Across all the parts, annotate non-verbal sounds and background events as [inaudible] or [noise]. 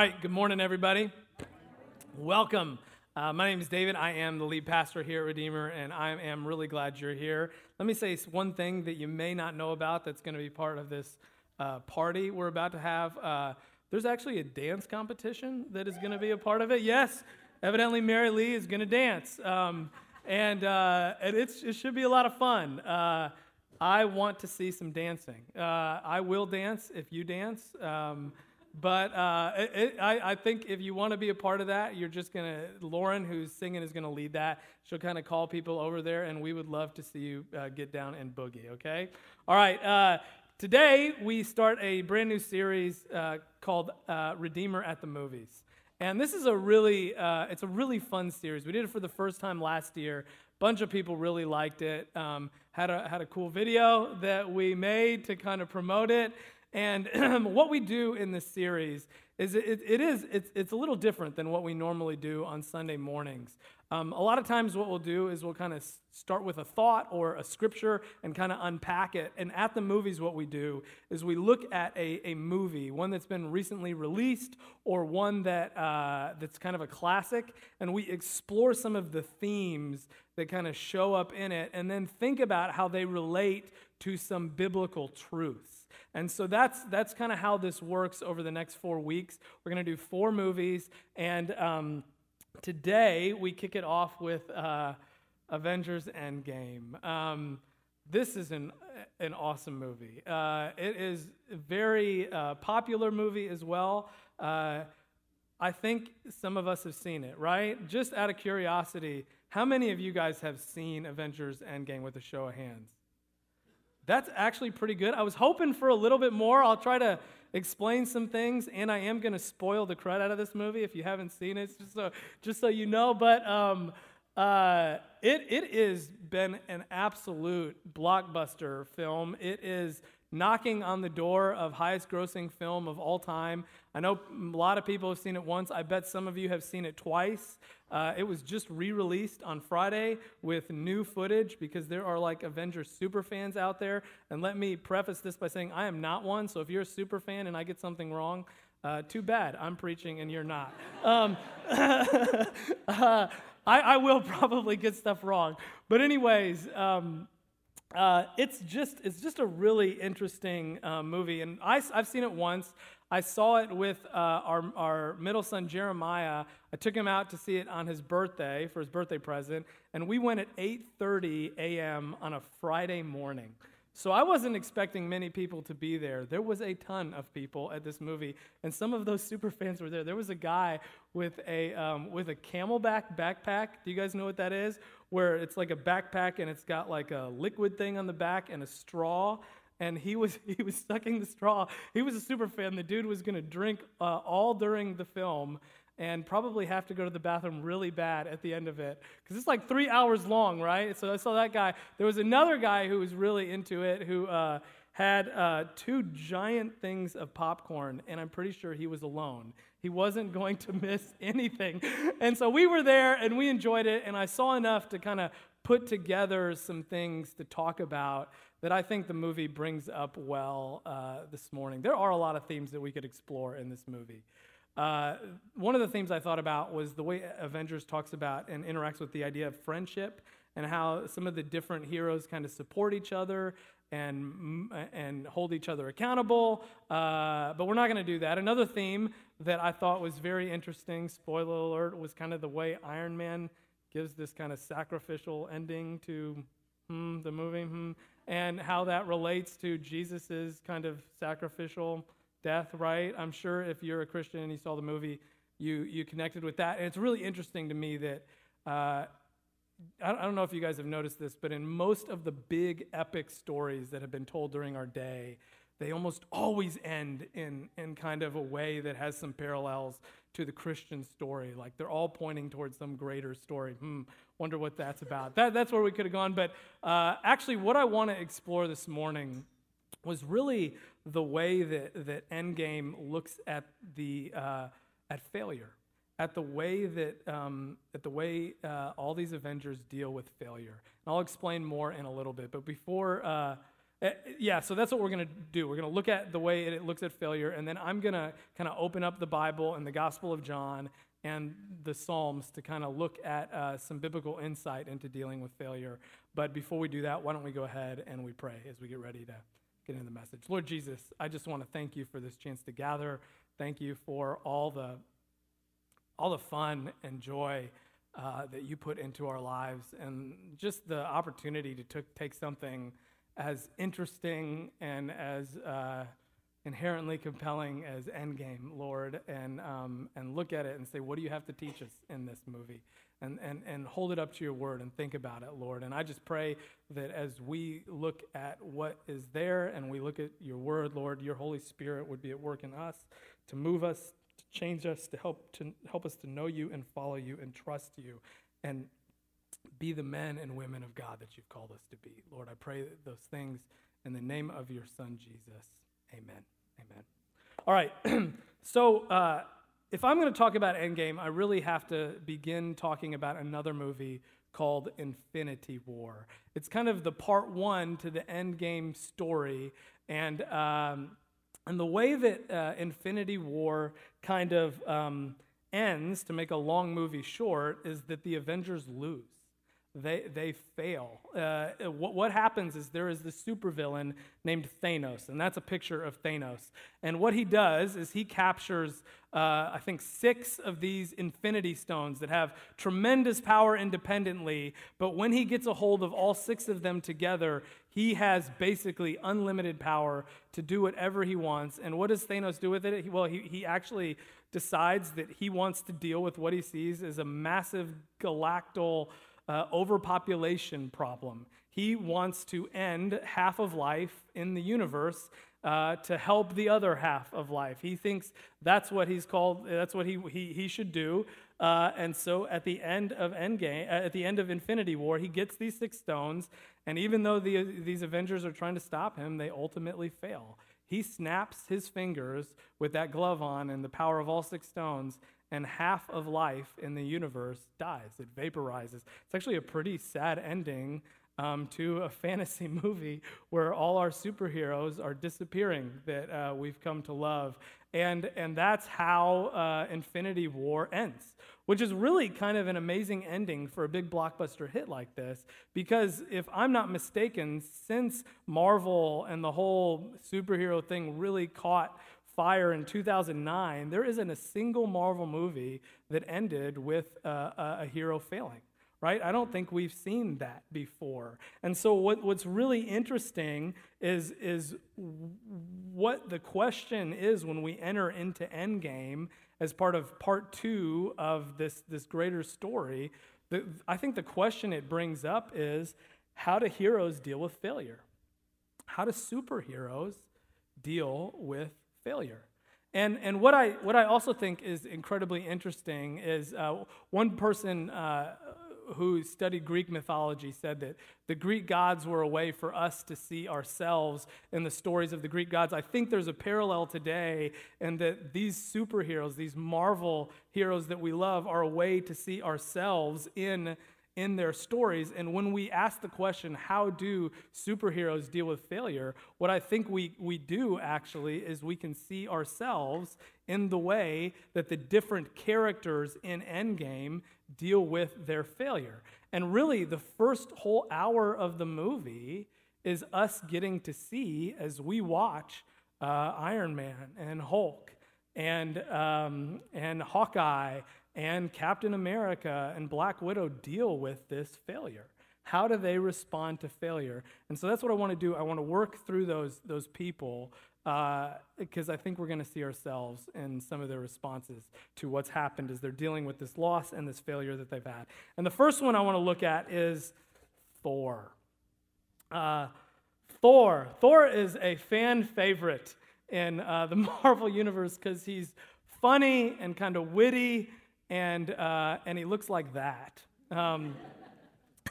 right, good morning, everybody. Welcome. Uh, my name is David. I am the lead pastor here at Redeemer, and I am really glad you're here. Let me say one thing that you may not know about that's going to be part of this uh, party we're about to have. Uh, there's actually a dance competition that is going to be a part of it. Yes, evidently Mary Lee is going to dance. Um, and, uh, and it should be a lot of fun. Uh, I want to see some dancing. Uh, I will dance if you dance. Um, but uh, it, I, I, think if you want to be a part of that, you're just going to, Lauren, who's singing, is going to lead that. She'll kind of call people over there, and we would love to see you uh, get down and boogie, okay? All right. Uh, today, we start a brand new series uh, called uh, Redeemer at the Movies. And this is a really, uh, it's a really fun series. We did it for the first time last year. Bunch of people really liked it. Um, had a had a cool video that we made to kind of promote it. And [clears throat] what we do in this series is it, it is it's, it's a little different than what we normally do on Sunday mornings. Um, a lot of times, what we'll do is we'll kind of start with a thought or a scripture and kind of unpack it. And at the movies, what we do is we look at a, a movie, one that's been recently released or one that, uh, that's kind of a classic, and we explore some of the themes that kind of show up in it and then think about how they relate to some biblical truths. And so that's, that's kind of how this works over the next four weeks. We're going to do four movies, and um, today we kick it off with uh, Avengers Endgame. Um, this is an, an awesome movie. Uh, it is a very uh, popular movie as well. Uh, I think some of us have seen it, right? Just out of curiosity, how many of you guys have seen Avengers Endgame with a show of hands? That's actually pretty good. I was hoping for a little bit more. I'll try to explain some things, and I am going to spoil the crud out of this movie if you haven't seen it, just so, just so you know. But um, uh, it, it has been an absolute blockbuster film. It is knocking on the door of highest grossing film of all time. I know a lot of people have seen it once. I bet some of you have seen it twice. Uh, it was just re released on Friday with new footage because there are like Avengers super fans out there. And let me preface this by saying I am not one. So if you're a super fan and I get something wrong, uh, too bad. I'm preaching and you're not. Um, [laughs] uh, I, I, will probably get stuff wrong. But, anyways, um, uh, it's just it's just a really interesting uh, movie, and I, have seen it once. I saw it with uh, our, our middle son Jeremiah. I took him out to see it on his birthday for his birthday present, and we went at 8:30 a.m. on a Friday morning. So I wasn't expecting many people to be there. There was a ton of people at this movie, and some of those super fans were there. There was a guy with a um, with a CamelBak backpack. Do you guys know what that is? Where it's like a backpack and it's got like a liquid thing on the back and a straw. And he was [laughs] he was sucking the straw. He was a super fan. The dude was going to drink uh, all during the film, and probably have to go to the bathroom really bad at the end of it because it's like three hours long, right? So I saw that guy. There was another guy who was really into it who uh, had uh, two giant things of popcorn, and I'm pretty sure he was alone. He wasn't going to [laughs] miss anything. And so we were there and we enjoyed it, and I saw enough to kind of put together some things to talk about that I think the movie brings up well uh, this morning. There are a lot of themes that we could explore in this movie. Uh, one of the themes I thought about was the way Avengers talks about and interacts with the idea of friendship and how some of the different heroes kind of support each other and, and hold each other accountable. Uh, but we're not going to do that. Another theme that I thought was very interesting, spoiler alert, was kind of the way Iron Man gives this kind of sacrificial ending to hmm, the movie, hmm, and how that relates to Jesus's kind of sacrificial death, right? I'm sure if you're a Christian and you saw the movie, you, you connected with that. And it's really interesting to me that, uh, I don't know if you guys have noticed this, but in most of the big epic stories that have been told during our day, they almost always end in, in kind of a way that has some parallels to the Christian story. Like they're all pointing towards some greater story. Hmm, wonder what that's about. That, that's where we could have gone. But uh, actually, what I want to explore this morning was really the way that, that Endgame looks at, the, uh, at failure, at the way that um, at the way uh, all these Avengers deal with failure. And I'll explain more in a little bit. But before, Uh, yeah, so that's what we're going to do. We're going to look at the way it looks at failure, and then I'm going to kind of open up the Bible and the Gospel of John and the Psalms to kind of look at uh, some biblical insight into dealing with failure. But before we do that, why don't we go ahead and we pray as we get ready to get into the message. Lord Jesus, I just want to thank you for this chance to gather. Thank you for all the all the fun and joy uh, that you put into our lives, and just the opportunity to t- take something as interesting and as uh, inherently compelling as Endgame, Lord, and, um, and look at it and say, what do you have to teach us in this movie? And, and, and hold it up to your word and think about it, Lord. And I just pray that as we look at what is there and we look at your word, Lord, your Holy Spirit would be at work in us to move us, to change us, to help, to help us to know you and follow you and trust you. And be the men and women of God that you've called us to be. Lord, I pray those things in the name of your Son, Jesus. Amen. Amen. All right. [clears throat] so, uh, if I'm going to talk about Endgame, I really have to begin talking about another movie called Infinity War. It's kind of the part one to the Endgame story. And, um, and the way that uh, Infinity War kind of um, ends, to make a long movie short, is that the Avengers lose they, they fail. Uh, what, what happens is there is this supervillain named Thanos, and that's a picture of Thanos. And what he does is he captures, uh, I think, six of these infinity stones that have tremendous power independently, but when he gets a hold of all six of them together, he has basically unlimited power to do whatever he wants. And what does Thanos do with it? Well, he, he actually decides that he wants to deal with what he sees as a massive galactal uh, overpopulation problem. He wants to end half of life in the universe uh, to help the other half of life. He thinks that's what he's called, that's what he, he, he should do. Uh, and so at the end of Endgame, uh, at the end of Infinity War, he gets these six stones, and even though the, these Avengers are trying to stop him, they ultimately fail. He snaps his fingers with that glove on and the power of all six stones, and half of life in the universe dies. It vaporizes. It's actually a pretty sad ending um, to a [laughs] fantasy movie where all our superheroes are disappearing that uh, we've come to love. And, and that's how uh, Infinity War ends, which is really kind of an amazing ending for a big blockbuster hit like this. Because if I'm not mistaken, since Marvel and the whole superhero thing really caught fire in 2009, there isn't a single Marvel movie that ended with a, a hero failing right? I don't think we've seen that before. And so what, what's really interesting is, is what the question is when we enter into Endgame as part of part two of this, this greater story. The, I think the question it brings up is how do heroes deal with failure? How do superheroes deal with failure. And, and what, I, what I also think is incredibly interesting is uh, one person uh, who studied Greek mythology said that the Greek gods were a way for us to see ourselves in the stories of the Greek gods. I think there's a parallel today, and that these superheroes, these Marvel heroes that we love, are a way to see ourselves in in their stories. And when we ask the question, how do superheroes deal with failure? What I think we, we do actually is we can see ourselves in the way that the different characters in Endgame deal with their failure. And really, the first whole hour of the movie is us getting to see as we watch uh, Iron Man and Hulk and, um, and Hawkeye and Captain America and Black Widow deal with this failure? How do they respond to failure? And so that's what I want to do. I want to work through those, those people because uh, I think we're going to see ourselves in some of their responses to what's happened as they're dealing with this loss and this failure that they've had. And the first one I want to look at is Thor. Uh, Thor. Thor is a fan favorite in uh, the [laughs] Marvel Universe because he's funny and kind of witty and, uh, and he looks like that. Um,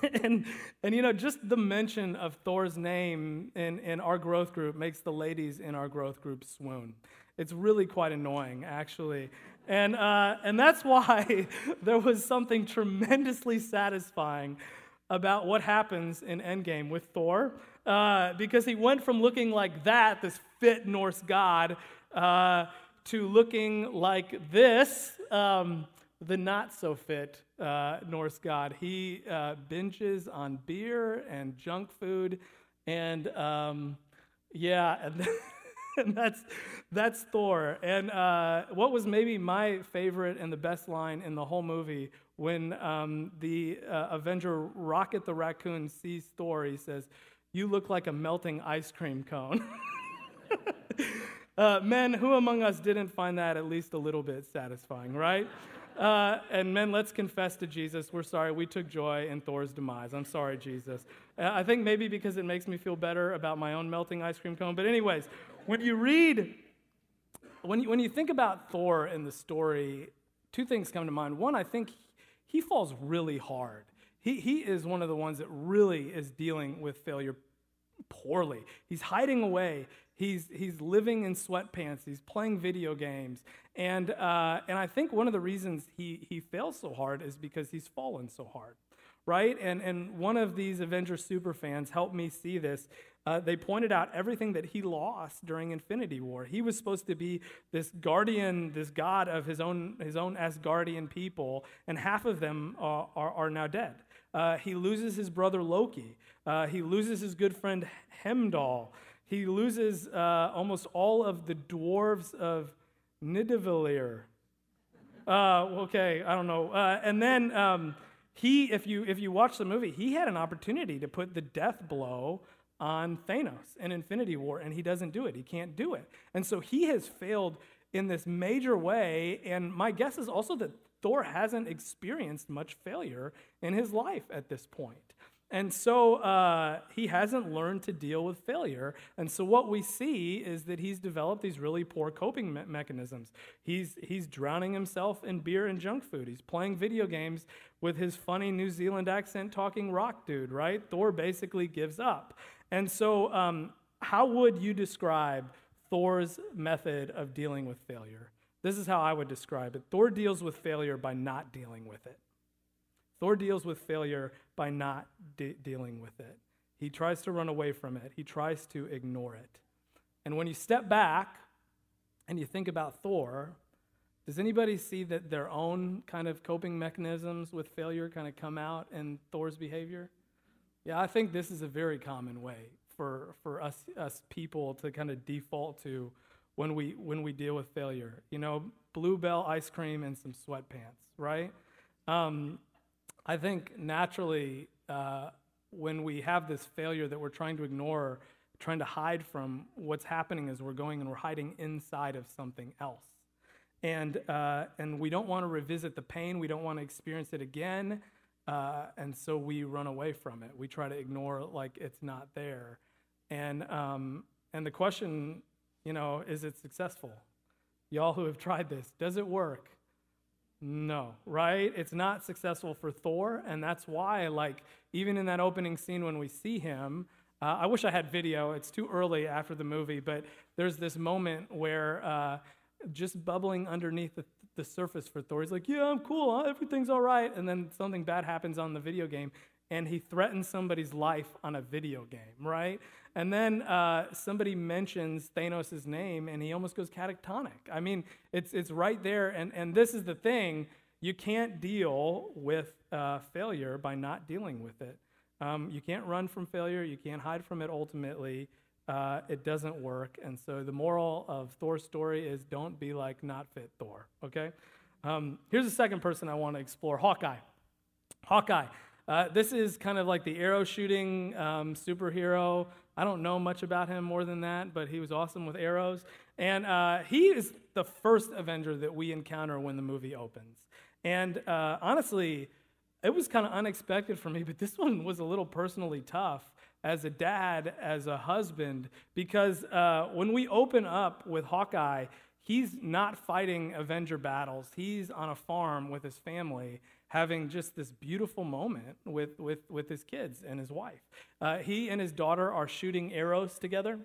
[laughs] and, and, you know, just the mention of Thor's name in, in our growth group makes the ladies in our growth group swoon. It's really quite annoying, actually. And, uh, and that's [laughs] why there was something tremendously satisfying about what happens in Endgame with Thor. uh, because he went from looking like that, this fit Norse god, uh, to looking like this, um, the not so fit uh, Norse god. He uh, binges on beer and junk food, and um, yeah, and, [laughs] and, that's that's Thor. And uh, what was maybe my favorite and the best line in the whole movie when um, the uh, Avenger Rocket the Raccoon sees Thor, he says, "You look like a melting ice cream cone." [laughs] Uh, men, who among us didn't find that at least a little bit satisfying, right? Uh, and men, let's confess to Jesus. We're sorry. We took joy in Thor's demise. I'm sorry, Jesus. Uh, I think maybe because it makes me feel better about my own melting ice cream cone. But, anyways, when you read, when you, when you think about Thor in the story, two things come to mind. One, I think he falls really hard. He, he is one of the ones that really is dealing with failure poorly. He's hiding away. He's, he's living in sweatpants. He's playing video games. And, uh, and I think one of the reasons he, he fails so hard is because he's fallen so hard, right? And, and one of these Avengers super fans helped me see this. Uh, they pointed out everything that he lost during Infinity War. He was supposed to be this guardian, this god of his own, his own Asgardian people, and half of them are, are, are now dead. Uh, he loses his brother Loki. Uh, he loses his good friend Heimdall. He loses uh, almost all of the dwarves of Nidavellir. Uh, okay, I don't know. Uh, and then um, he, if you if you watch the movie, he had an opportunity to put the death blow on Thanos in Infinity War, and he doesn't do it. He can't do it, and so he has failed in this major way. And my guess is also that Thor hasn't experienced much failure in his life at this point. And so uh, he hasn't learned to deal with failure. And so what we see is that he's developed these really poor coping me- mechanisms. He's, he's drowning himself in beer and junk food. He's playing video games with his funny New Zealand accent talking rock dude, right? Thor basically gives up. And so, um, how would you describe Thor's method of dealing with failure? This is how I would describe it Thor deals with failure by not dealing with it. Thor deals with failure by not de- dealing with it. He tries to run away from it, he tries to ignore it. And when you step back and you think about Thor, does anybody see that their own kind of coping mechanisms with failure kind of come out in Thor's behavior? Yeah, I think this is a very common way for, for us, us people to kind of default to when we, when we deal with failure. You know, Blue Bell ice cream and some sweatpants, right? Um, I think naturally, uh, when we have this failure that we're trying to ignore, trying to hide from what's happening as we're going and we're hiding inside of something else. And, uh, and we don't want to revisit the pain, we don't want to experience it again. Uh, and so we run away from it. We try to ignore like it's not there. And, um, and the question, you know, is it successful? Y'all who have tried this, does it work? No, right? It's not successful for Thor, and that's why, like, even in that opening scene when we see him, uh, I wish I had video. It's too early after the movie, but there's this moment where uh, just bubbling underneath the, the surface for Thor, he's like, "Yeah, I'm cool. Everything's all right," and then something bad happens on the video game, and he threatens somebody's life on a video game, right? And then uh, somebody mentions Thanos' name, and he almost goes catatonic. I mean, it's, it's right there. And, and this is the thing you can't deal with uh, failure by not dealing with it. Um, you can't run from failure, you can't hide from it ultimately. Uh, it doesn't work. And so the moral of Thor's story is don't be like not fit Thor, okay? Um, here's the second person I want to explore Hawkeye. Hawkeye. Uh, this is kind of like the arrow shooting um, superhero. I don't know much about him more than that, but he was awesome with arrows. And uh, he is the first Avenger that we encounter when the movie opens. And uh, honestly, it was kind of unexpected for me, but this one was a little personally tough as a dad, as a husband, because uh, when we open up with Hawkeye, he's not fighting Avenger battles. He's on a farm with his family having just this beautiful moment with, with, with his kids and his wife. Uh, he and his daughter are shooting arrows together,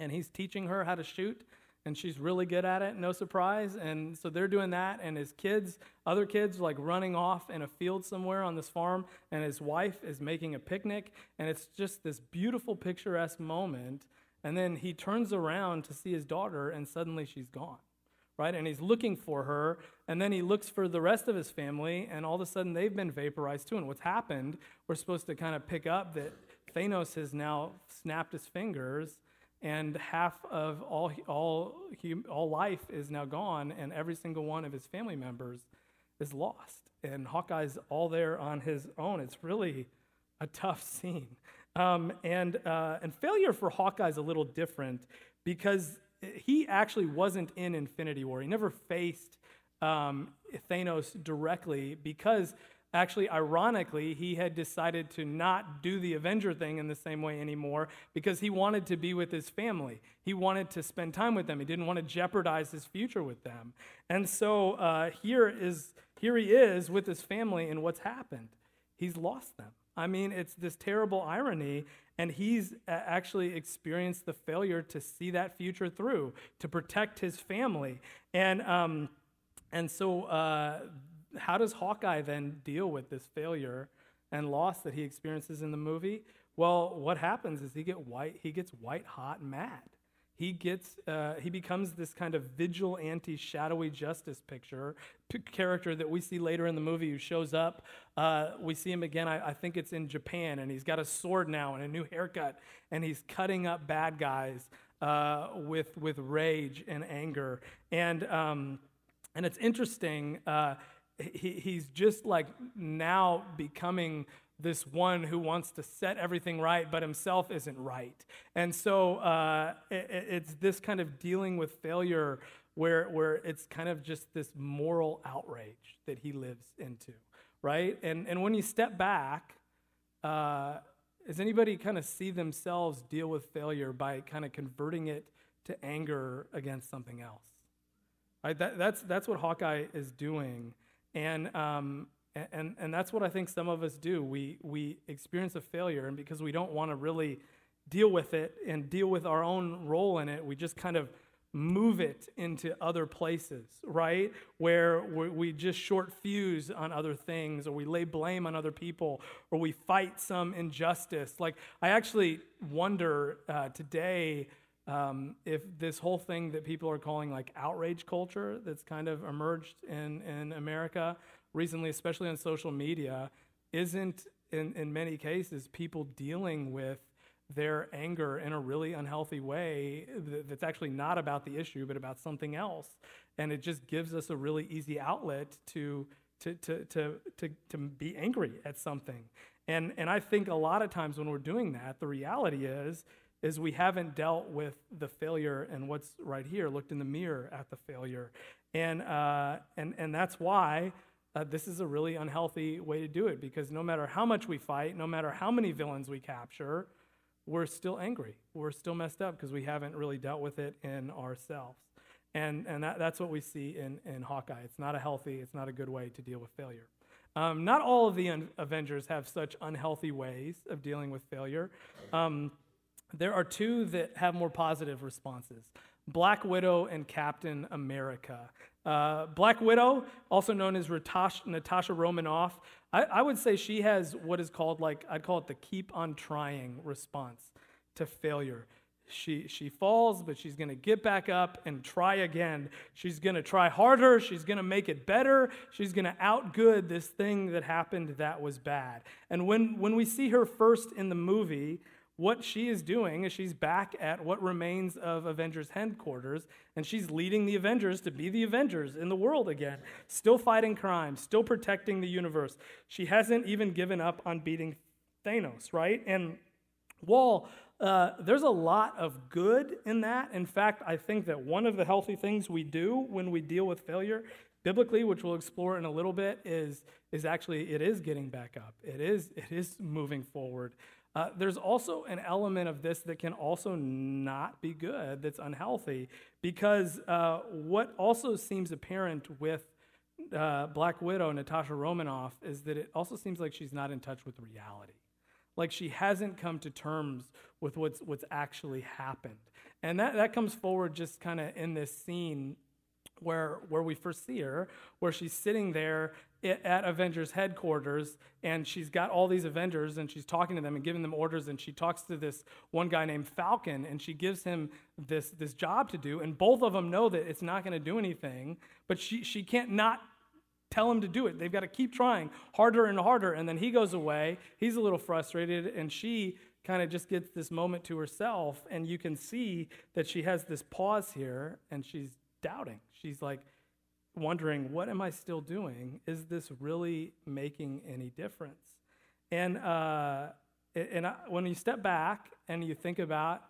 and he's teaching her how to shoot. and she's really good at it, no surprise. And so they're doing that, and his kids, other kids, like running off in a field somewhere on this farm, and his wife is making a picnic, and it's just this beautiful, picturesque moment. And then he turns around to see his daughter, and suddenly she's gone, right? And he's looking for her, and then he looks for the rest of his family, and all of a sudden they've been vaporized too. And what's happened, we're supposed to kind of pick up that Thanos has now snapped his fingers and half of all, all, all life is now gone, and every single one of his family members is lost. And Hawkeye's all there on his own. It's really a tough scene. Um, and, uh, and failure for Hawkeye is a little different because he actually wasn't in Infinity War. He never faced um, Thanos directly because Actually, ironically, he had decided to not do the Avenger thing in the same way anymore because he wanted to be with his family. He wanted to spend time with them. He didn't want to jeopardize his future with them. And so uh, here is here he is with his family, and what's happened? He's lost them. I mean, it's this terrible irony, and he's actually experienced the failure to see that future through, to protect his family. And um, and so uh, how does Hawkeye then deal with this failure and loss that he experiences in the movie? Well, what happens is he get white. He gets white hot mad. He gets. Uh, he becomes this kind of vigilante, shadowy justice picture p- character that we see later in the movie who shows up. Uh, we see him again. I, I, think it's in Japan, and he's got a sword now and a new haircut, and he's cutting up bad guys uh, with with rage and anger. And um, and it's interesting uh, he, he's just like now becoming this one who wants to set everything right, but himself isn't right. And so uh, it, it's this kind of dealing with failure where, where it's kind of just this moral outrage that he lives into, right? And, and when you step back, uh, does anybody kind of see themselves deal with failure by kind of converting it to anger against something else? Right? That, that's, that's what Hawkeye is doing. And, um, and, and that's what I think some of us do. We, we experience a failure, and because we don't want to really deal with it and deal with our own role in it, we just kind of move it into other places, right? Where we just short fuse on other things, or we lay blame on other people, or we fight some injustice. Like, I actually wonder uh, today um, if this whole thing that people are calling like outrage culture that's kind of emerged in, in America recently, especially on social media, isn't in, in many cases people dealing with their anger in a really unhealthy way that's actually not about the issue but about something else and it just gives us a really easy outlet to to to to to, to be angry at something and and i think a lot of times when we're doing that the reality is is we haven't dealt with the failure and what's right here, looked in the mirror at the failure. And, uh, and, and that's why uh, this is a really unhealthy way to do it because no matter how much we fight, no matter how many villains we capture, we're still angry. We're still messed up because we haven't really dealt with it in ourselves. And, and that, that's what we see in, in Hawkeye. It's not a healthy, it's not a good way to deal with failure. Um, not all of the un- Avengers have such unhealthy ways of dealing with failure. Um, there are two that have more positive responses Black Widow and Captain America. Uh, Black Widow, also known as Natasha Romanoff, I, I, would say she has what is called, like, I'd call it the keep on trying response to failure. She, she falls, but she's to get back up and try again. She's to try harder. She's to make it better. She's to outgood this thing that happened that was bad. And when, when we see her first in the movie, what she is doing is she's back at what remains of Avengers headquarters, and she's leading the Avengers to be the Avengers in the world again, still fighting crime, still protecting the universe. She hasn't even given up on beating Thanos, right? And while uh, there's a lot of good in that. In fact, I think that one of the healthy things we do when we deal with failure biblically, which we'll explore in a little bit, is, is actually it is getting back up. It is, it is moving forward. Uh, there's also an element of this that can also not be good, that's unhealthy, because uh, what also seems apparent with uh, Black Widow, Natasha Romanoff, is that it also seems like she's not in touch with reality. like she hasn't come to terms with what's, what's actually happened. And that, that comes forward just kind of in this scene where, where we first see her, where she's sitting there at Avengers headquarters and she's got all these Avengers and she's talking to them and giving them orders and she talks to this one guy named Falcon and she gives him this, this job to do and both of them know that it's not going to do anything, but she, she can't not tell him to do it. They've got to keep trying harder and harder and then he goes away. He's a little frustrated and she kind of just gets this moment to herself and you can see that she has this pause here and she's doubting. She's like wondering, what am I still doing? Is this really making any difference? And, uh, and I, when you step back and you think about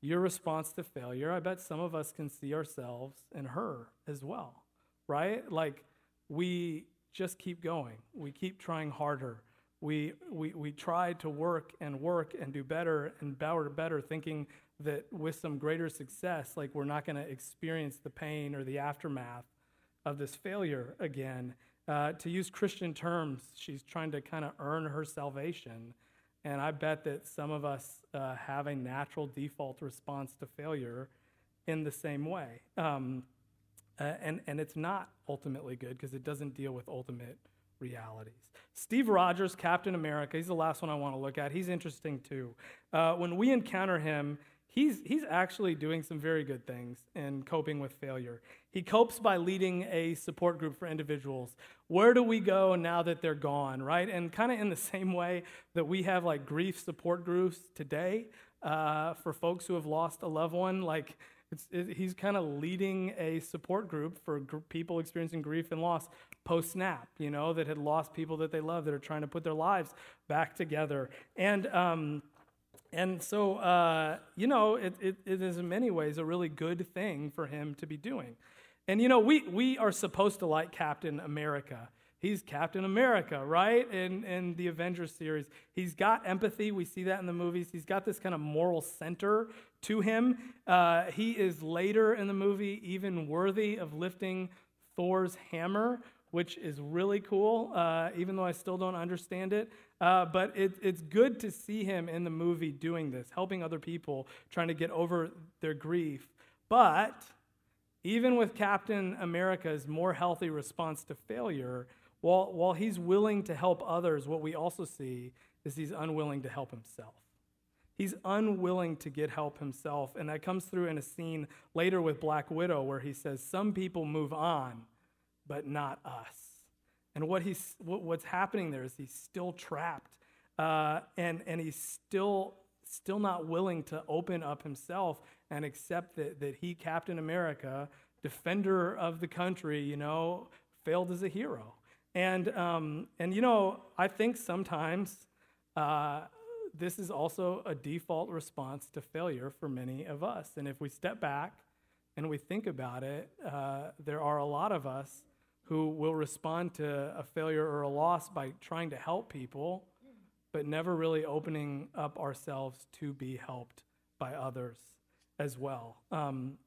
your response to failure, I bet some of us can see ourselves in her as well, right? Like we just keep going, we keep trying harder. We, we, we try to work and work and do better and better, better, thinking that with some greater success, like we're not going to experience the pain or the aftermath of this failure again. Uh, to use Christian terms, she's trying to kind of earn her salvation. And I bet that some of us uh, have a natural default response to failure in the same way. Um, uh, and, and it's not ultimately good because it doesn't deal with ultimate realities. Steve Rogers, Captain America, he's the last one I want to look at. He's interesting too. Uh, when we encounter him, he's, he's actually doing some very good things in coping with failure. He copes by leading a support group for individuals. Where do we go now that they're gone, right? And kind of in the [laughs] same way that we have like grief support groups today uh, for folks who have lost a loved one, like it, he's kind of leading a support group for gr- people experiencing grief and loss post snap, you know, that had lost people that they love, that are trying to put their lives back together. And, um, and so, uh, you know, it, it, it is in many ways a really good thing for him to be doing. And, you know, we, we are supposed to like Captain America. He's Captain America, right? In, in the Avengers series. He's got empathy. We see that in the movies. He's got this kind of moral center to him. Uh, he is later in the movie even worthy of lifting Thor's hammer, which is really cool, uh, even though I still don't understand it. Uh, but it, it's good to see him in the movie doing this, helping other people, trying to get over their grief. But even with Captain America's more healthy response to failure, while, while he's willing to help others, what we also see is he's unwilling to help himself. He's unwilling to get help himself. And that comes through in a scene later with Black Widow where he says, Some people move on, but not us. And what he's, what, what's happening there is he's still trapped. Uh, and, and he's still, still not willing to open up himself and accept that, that he, Captain America, defender of the country, you know, failed as a hero. And, um, and you know, I think sometimes uh, this is also a default response to failure for many of us. And if we step back and we think about it, uh, there are a lot of us who will respond to a failure or a loss by trying to help people, but never really opening up ourselves to be helped by others as well. Um,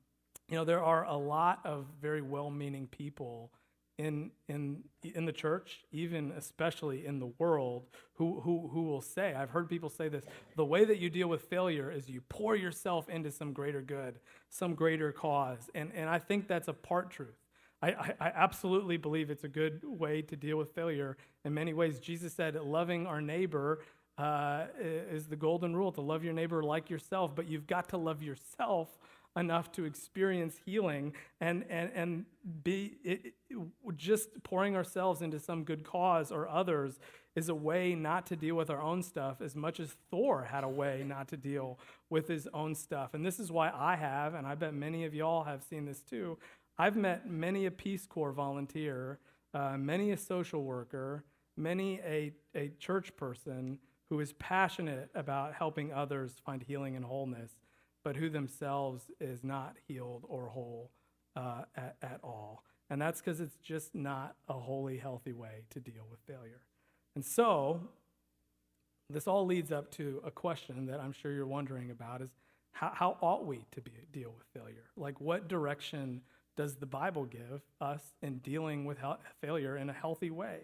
you know, there are a lot of very well meaning people in, in, in the church, even especially in the world, who, who, who will say, I've heard people say this, the way that you deal with failure is you pour yourself into some greater good, some greater cause. And, and I think that's a part truth. I, I, I absolutely believe it's a good way to deal with failure in many ways. Jesus said, loving our neighbor uh, is the golden rule to love your neighbor like yourself, but you've got to love yourself enough to experience healing and, and, and be it, it, just pouring ourselves into some good cause or others is a way not to deal with our own stuff as much as Thor had a way not to deal with his own stuff. And this is why I have, and I bet many of y'all have seen this too. I've met many a Peace Corps volunteer, uh, many a social worker, many a, a church person who is passionate about helping others find healing and wholeness, but who themselves is not healed or whole uh, at, at all. And that's because it's just not a wholly healthy way to deal with failure. And so, this all leads up to a question that I'm sure you're wondering about is how, how ought we to be, deal with failure? Like, what direction does the Bible give us in dealing with failure in a healthy way?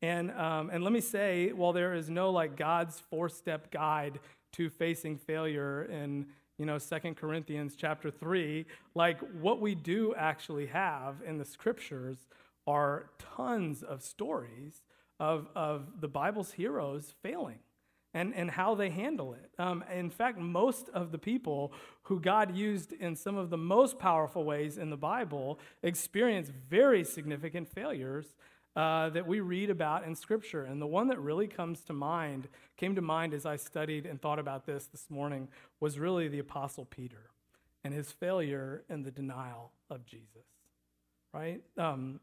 And, um, and let me say, while there is no like God's four step guide to facing failure in you know Second Corinthians chapter 3, like what we do actually have in the scriptures are tons of stories of, of the Bible's heroes failing and, and how they handle it. Um, in fact, most of the people who God used in some of the most powerful ways in the Bible experience very significant failures uh, that we read about in Scripture. And the one that really comes to mind, came to mind as I studied and thought about this this morning, was really the Apostle Peter and his failure in the denial of Jesus. Right? Um,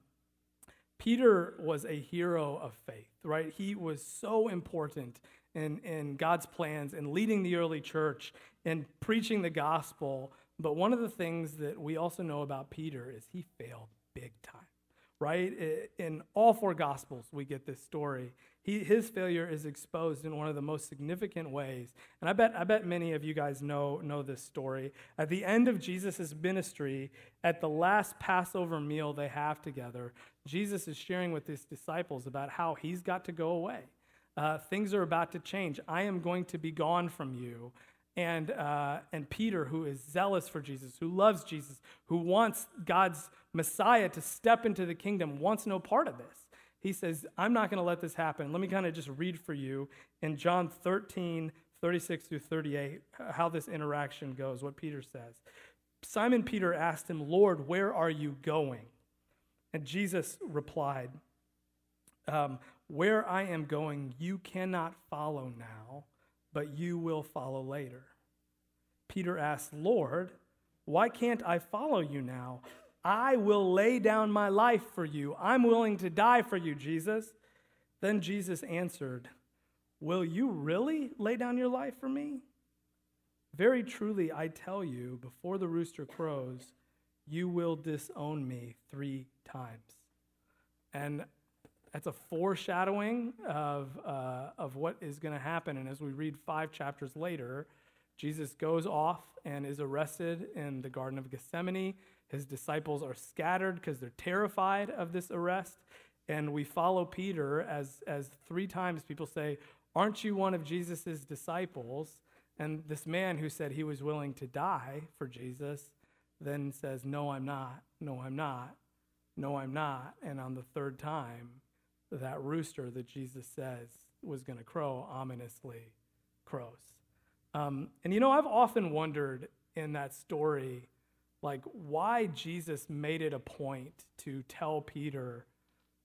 Peter was a hero of faith, right? He was so important in, in God's plans and leading the early church and preaching the gospel. But one of the things that we also know about Peter is he failed big time, right? In all four gospels, we get this story. He, his failure is exposed in one of the most significant ways. And I bet, I bet many of you guys know, know this story. At the end of Jesus' ministry, at the last Passover meal they have together, Jesus is sharing with his disciples about how he's got to go away uh, things are about to change. I am going to be gone from you. And, uh, and Peter, who is zealous for Jesus, who loves Jesus, who wants God's Messiah to step into the kingdom, wants no part of this. He says, I'm not going to let this happen. Let me kind of just read for you in John 13, 36 through 38, how this interaction goes, what Peter says. Simon Peter asked him, Lord, where are you going? And Jesus replied, um, where I am going, you cannot follow now, but you will follow later. Peter asked, Lord, why can't I follow you now? I will lay down my life for you. I'm willing to die for you, Jesus. Then Jesus answered, Will you really lay down your life for me? Very truly, I tell you, before the rooster crows, you will disown me three times. And that's a foreshadowing of, uh, of what is going to happen. And as we read five chapters later, Jesus goes off and is arrested in the Garden of Gethsemane. His disciples are scattered because they're terrified of this arrest. And we follow Peter as, as three times people say, Aren't you one of Jesus' disciples? And this man who said he was willing to die for Jesus then says, No, I'm not. No, I'm not. No, I'm not. And on the third time, that rooster that Jesus says was going to crow ominously crows. Um, and you know, I've often wondered in that story, like, why Jesus made it a point to tell Peter,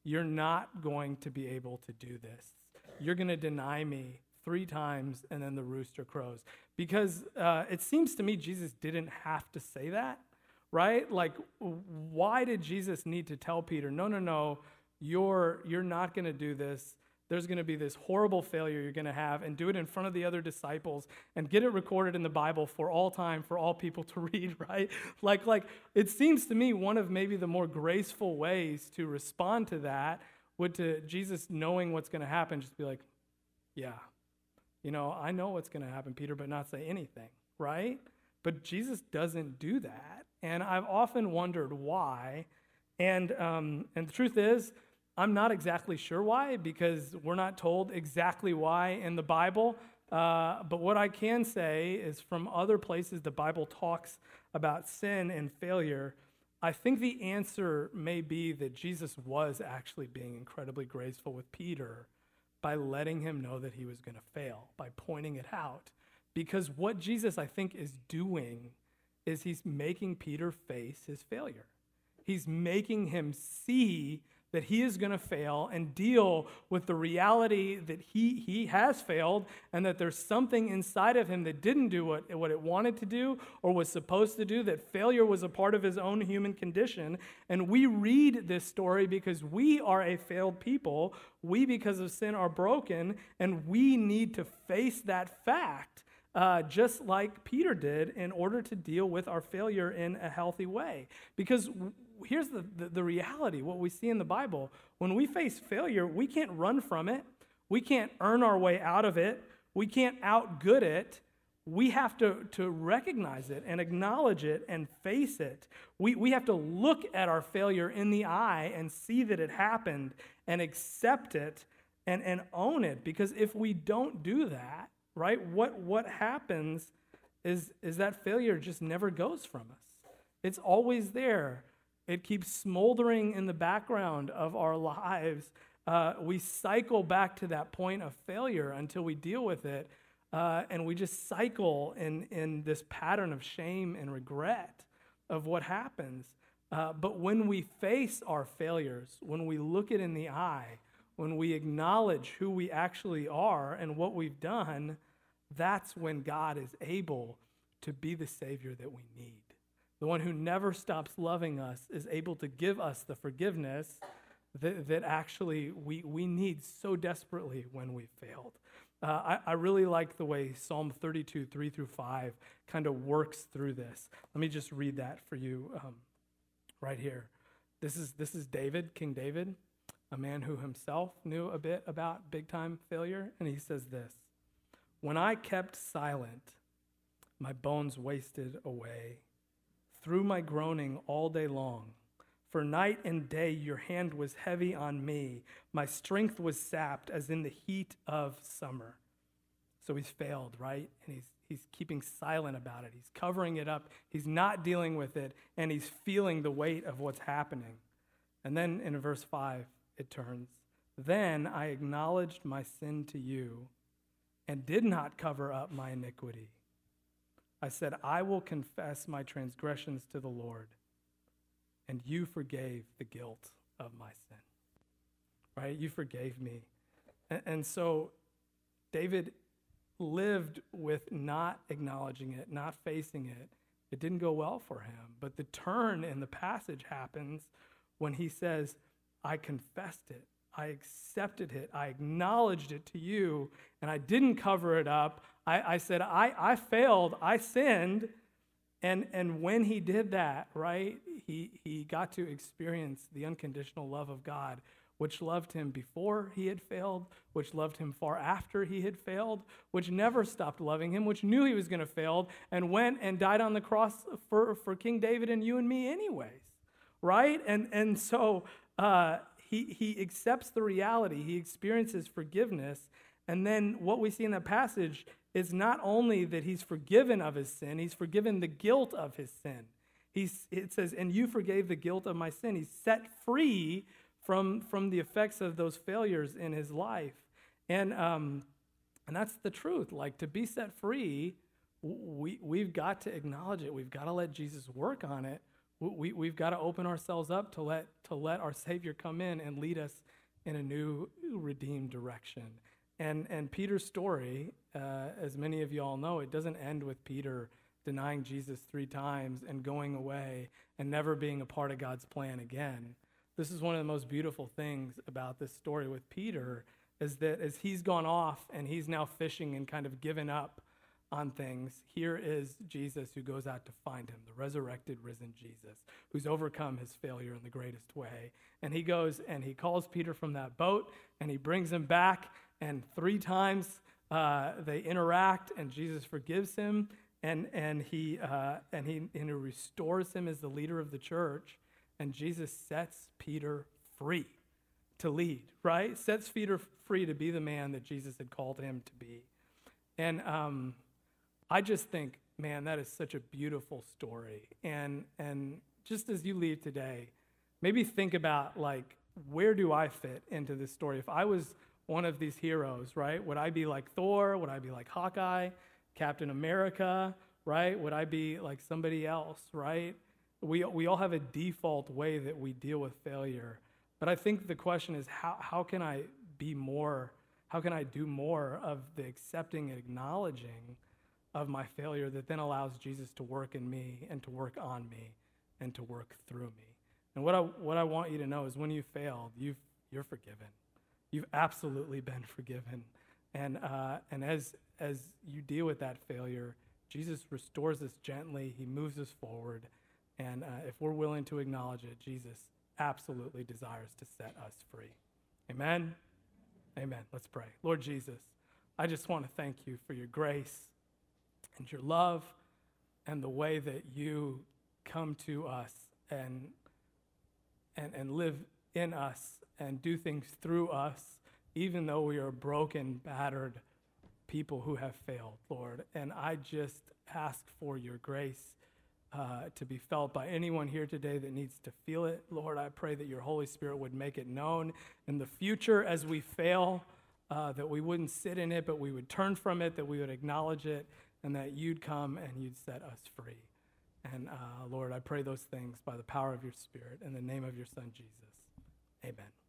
You're not going to be able to do this. You're going to deny me three times, and then the rooster crows. Because uh, it seems to me Jesus didn't have to say that, right? Like, why did Jesus need to tell Peter, No, no, no you're, you're not going to do this. There's going to be this horrible failure you're going to have, and do it in front of the other disciples and get it recorded in the Bible for all time for all people to [laughs] read, right? Like, like it seems to me one of maybe the more graceful ways to respond to that would to Jesus knowing what's going to happen, just be like, yeah, you know, I know what's going to happen, Peter, but not say anything, right? But Jesus doesn't do that. And I've often wondered why. And, um, and the truth is, I'm not exactly sure why because we're not told exactly why in the Bible. Uh, but what I can say is from other places the Bible talks about sin and failure, I think the answer may be that Jesus was actually being incredibly graceful with Peter by letting him know that he was going to fail, by pointing it out. Because what Jesus, I think, is doing is he's making Peter face his failure. He's making him see that he is going to fail and deal with the reality that he, he has failed and that there's something inside of him that didn't do what, what it wanted to do or was supposed to do, that failure was a part of his own human condition. And we read this story because we are a failed people. We, because of sin, are broken, and we need to face that fact. Uh, just like Peter did, in order to deal with our failure in a healthy way. Because here's the, the, the, reality what we see in the Bible. When we face failure, we can't run from it, we can't earn our way out of it, we can't outgood it. we have to, to recognize it and acknowledge it and face it. We, we have to look at our failure in the eye and see that it happened and accept it and, and own it. Because if we don't do that, right, what, what happens is, is that failure just never goes from us. It's always there. It keeps smoldering in the background of our lives. Uh, we cycle back to that point of failure until we deal with it uh, and we just cycle in, in this pattern of shame and regret of what happens. Uh, but when we face our failures, when we look it in the eye, when we acknowledge who we actually are and what we've done, that's when God is able to be the Savior that we need. The one who never stops loving us is able to give us the forgiveness that, that actually we, we need so desperately when we've failed. Uh, I, I, really like the way Psalm 32, 3 through 5 kind of works through this. Let me just read that for you um, right here. This is, this is David, King David, a man who himself knew a bit about big time failure. And he says this When I kept silent, my bones wasted away through my groaning all day long. For night and day your hand was heavy on me. My strength was sapped as in the heat of summer. So he's failed, right? And he's, he's keeping silent about it. He's covering it up. He's not dealing with it. And he's feeling the weight of what's happening. And then in verse 5, it turns Then I acknowledged my sin to you and did not cover up my iniquity. I said, I will confess my transgressions to the Lord and you forgave the guilt of my sin. Right? You forgave me. And, and so David lived with not acknowledging it, not facing it. It didn't go well for him. But the turn in the passage happens when he says, I confessed it. I accepted it. I acknowledged it to you, and I didn't cover it up. I, I said, I, I failed. I sinned. And, and when he did that, right, he, he got to experience the unconditional love of God, which loved him before he had failed, which loved him far after he had failed, which never stopped loving him, which knew he was going to fail, and went and died on the cross for, for King David and you and me, anyways, right? And, and so uh, he, he accepts the reality, he experiences forgiveness. And then what we see in that passage is not only that he's forgiven of his sin, he's forgiven the guilt of his sin. He's, it says, and you forgave the guilt of my sin. He's set free from, from the effects of those failures in his life. And, um, and that's the truth. Like to be set free, we, we've got to acknowledge it. We've got to let Jesus work on it. We, we've got to open ourselves up to let, to let our Savior come in and lead us in a new, redeemed direction. And, and Peter's story, uh, as many of you all know, it doesn't end with Peter denying Jesus three times and going away and never being a part of God's plan again. This is one of the most beautiful things about this story with Peter is that as he's gone off and he's now fishing and kind of given up on things, here is Jesus who goes out to find him, the resurrected, risen Jesus, who's overcome his failure in the greatest way. And he goes and he calls Peter from that boat and he brings him back and three times uh, they interact, and Jesus forgives him, and, and, he, uh, and, he, and he restores him as the leader of the church. And Jesus sets Peter free to lead, right? Sets Peter free to be the man that Jesus had called him to be. And um, I just think, man, that is such a beautiful story. And, and just as you leave today, maybe think about, like, where do I fit into this story? If I was one of these heroes, right? Would I be like Thor? Would I be like Hawkeye, Captain America, right? Would I be like somebody else, right? We, we all have a default way that we deal with failure. But I think the question is how, how can I be more, how can I do more of the accepting and acknowledging of my failure that then allows Jesus to work in me and to work on me and to work through me? And what I, what I want you to know is when you failed, you've, you're forgiven. You've absolutely been forgiven. And, uh, and as, as you deal with that failure, Jesus restores us gently. He moves us forward. And uh, if we're willing to acknowledge it, Jesus absolutely desires to set us free. Amen? Amen. Let's pray. Lord Jesus, I just want to thank you for your grace and your love and the way that you come to us and, and, and live in us and do things through us, even though we are broken, battered people who have failed, Lord. And I just ask for your grace uh, to be felt by anyone here today that needs to feel it. Lord, I pray that your Holy Spirit would make it known in the future as we fail, uh, that we wouldn't sit in it, but we would turn from it, that we would acknowledge it, and that you'd come and you'd set us free. And uh, Lord, I pray those things by the power of your Spirit in the name of your Son, Jesus. Amen.